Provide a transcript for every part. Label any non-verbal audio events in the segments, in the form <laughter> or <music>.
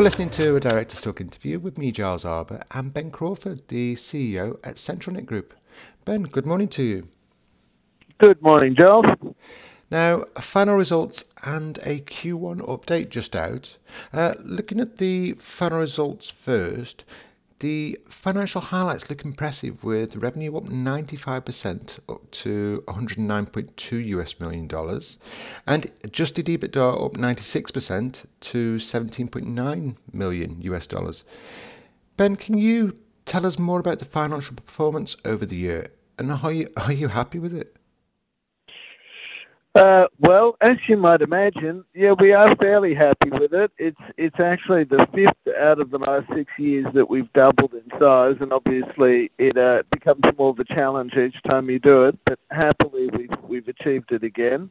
You're listening to a Director's Talk interview with me, Giles Arbour, and Ben Crawford, the CEO at CentralNic Group. Ben, good morning to you. Good morning, Giles. Now, final results and a Q1 update just out. Uh, looking at the final results first, the financial highlights look impressive with revenue up 95% up to 109.2 US million dollars and adjusted EBITDA up 96% to 17.9 million US dollars. Ben, can you tell us more about the financial performance over the year and are you, are you happy with it? Uh, well, as you might imagine, yeah, we are fairly happy with it. It's it's actually the fifth out of the last six years that we've doubled in size, and obviously it uh, becomes more of a challenge each time you do it. But happily, we've we've achieved it again.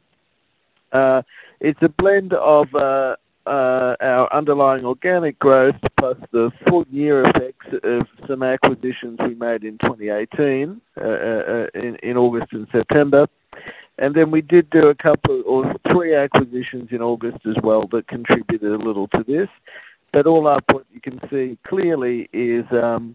Uh, it's a blend of uh, uh, our underlying organic growth plus the full year effects of some acquisitions we made in 2018 uh, in, in August and September and then we did do a couple or three acquisitions in August as well that contributed a little to this. But all up, what you can see clearly is um,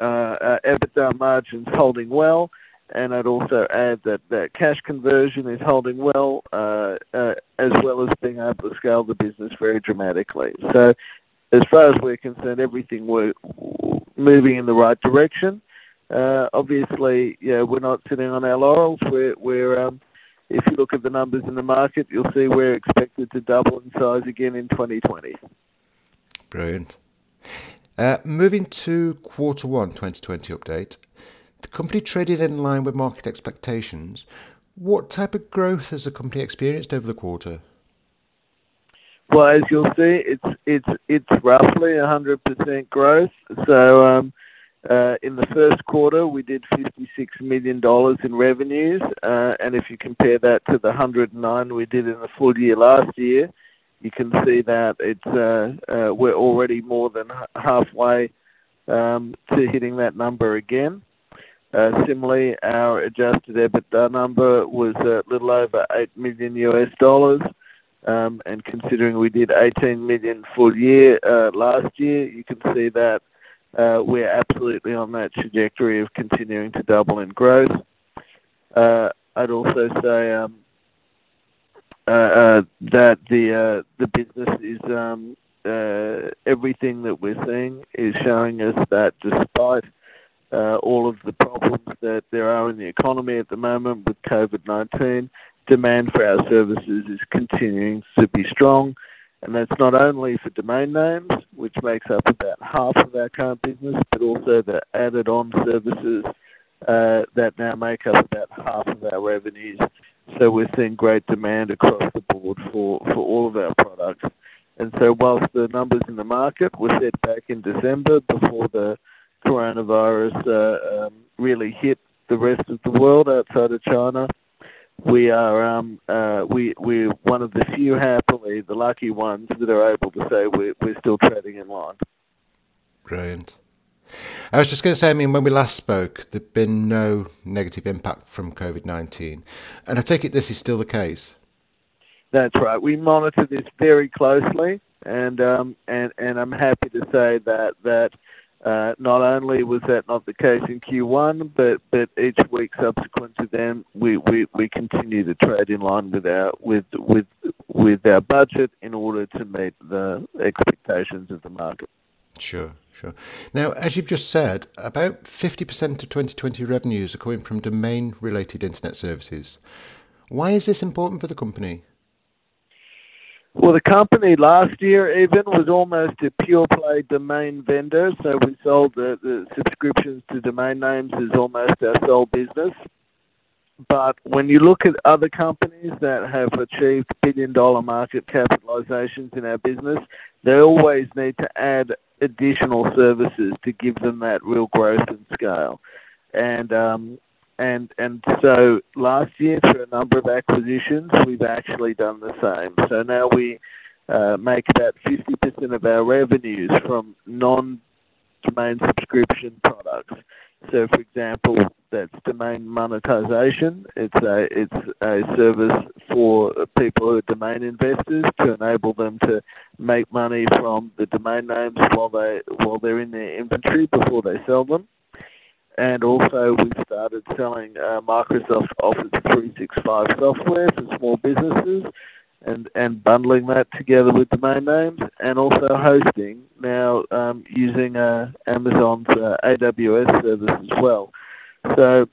uh, uh, EBITDA margins holding well, and I'd also add that, that cash conversion is holding well, uh, uh, as well as being able to scale the business very dramatically. So as far as we're concerned, everything we're moving in the right direction. Uh, obviously, yeah, we're not sitting on our laurels. We're, we're um, if you look at the numbers in the market, you'll see we're expected to double in size again in 2020. Brilliant. Uh, moving to quarter one 2020 update, the company traded in line with market expectations. What type of growth has the company experienced over the quarter? Well, as you'll see, it's it's it's roughly 100% growth. So um, in the first quarter, we did $56 million in revenues, uh, and if you compare that to the 109 we did in the full year last year, you can see that it's uh, uh we're already more than halfway um, to hitting that number again. Uh, similarly, our adjusted EBITDA number was a little over 8 million US dollars. Um, and considering we did 18 million full year uh, last year, you can see that uh, we're absolutely on that trajectory of continuing to double in growth. Uh, I'd also say um, uh, uh that the uh, the business is um, uh, everything that we're seeing is showing us that despite all of the problems that there are in the economy at the moment with COVID-19, demand for our services is continuing to be strong and that's not only for domain names, which makes up about half of our current business, but also the added-on services uh, that now make up about half of our revenues. So we're seeing great demand across the board for, for all of our products. And so whilst the numbers in the market were set back in December before the coronavirus uh, um, really hit the rest of the world outside of China, we are um, uh, we we're one of the few happily the lucky ones that are able to say we're we're still trading in line. Brilliant. I was just going to say, I mean, when we last spoke, there'd been no negative impact from COVID nineteen, and I take it this is still the case. That's right. We monitor this very closely, and um, and and I'm happy to say that that uh, not only was that not the case in Q1, but, but each week subsequent to them, we, we, we continue to trade in line with our with with with our budget in order to meet the expectations of the market. Sure, sure. Now, as you've just said, about 50% of 2020 revenues are coming from domain-related internet services. Why is this important for the company? Well, the company last year even was almost a pure play domain vendor, so we sold the, the subscriptions to domain names as almost our sole business. But when you look at other companies that have achieved billion dollar market capitalizations in our business, they always need to add additional services to give them that real growth and scale. And um, and and so last year through a number of acquisitions we've actually done the same. So now we uh, make about 50% of our revenues from non-domain subscription products. So, for example, that's domain monetization. It's a it's a service for people who are domain investors to enable them to make money from the domain names while they while they're in their inventory before they sell them. And also, we've started selling uh, Microsoft Office 365 software for small businesses and, and bundling that together with domain names and also hosting now um, using uh, Amazon's uh, AWS service as well. So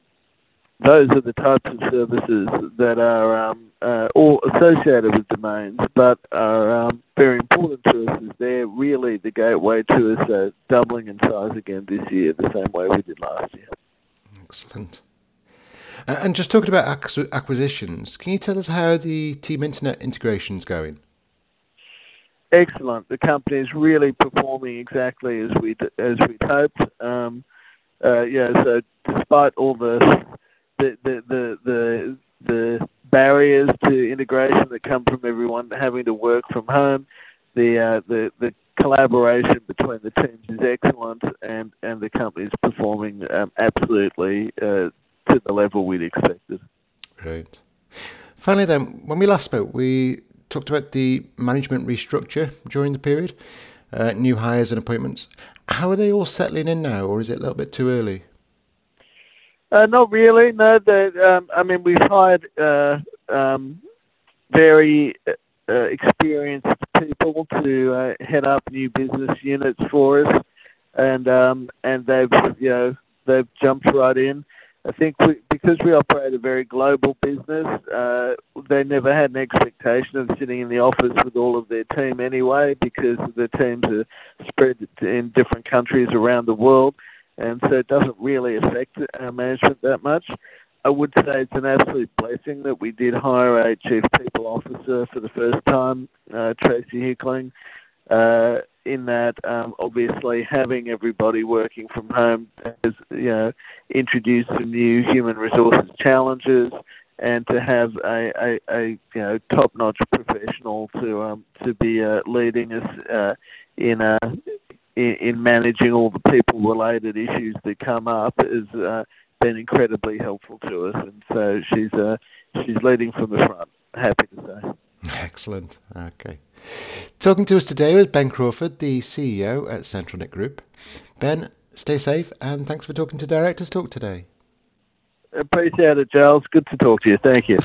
those are the types of services that are um, uh, all associated with domains, but are um, very important to us as they're really the gateway to us uh, doubling in size again this year, the same way we did last year. Excellent. And just talking about acquisitions, can you tell us how the Team Internet integration is going? Excellent. The company is really performing exactly as we as we'd hoped. Um, uh, yeah, so despite all the the, the the the the barriers to integration that come from everyone having to work from home, the uh, the the collaboration between the teams is excellent, and and the company is performing um, absolutely uh, to the level we'd expected. Right. Finally, then, when we last spoke, we talked about the management restructure during the period, uh, new hires and appointments. How are they all settling in now, or is it a little bit too early? Uh, not really. No, um, I mean we've hired uh, um, very uh, experienced people to uh, head up new business units for us, and um, and they've you know they've jumped right in. I think we, because we operate a very global business, uh, they never had an expectation of sitting in the office with all of their team anyway, because the teams are spread in different countries around the world, and so it doesn't really affect our management that much. I would say it's an absolute blessing that we did hire a chief people officer for the first time, uh, Tracy Hickling. Uh, in that um, obviously having everybody working from home has you know introduced some new human resources challenges and to have a, a, a you know top-notch professional to um, to be uh, leading us uh, in uh, in, in managing all the people-related issues that come up has uh, been incredibly helpful to us, and so she's uh, she's leading from the front. Happy to say. <laughs> Excellent. Okay. Talking to us today was Ben Crawford, the CEO at CentralNic Group. Ben, stay safe and thanks for talking to Directors Talk today. Appreciate it, Giles. Good to talk to you. Thank you.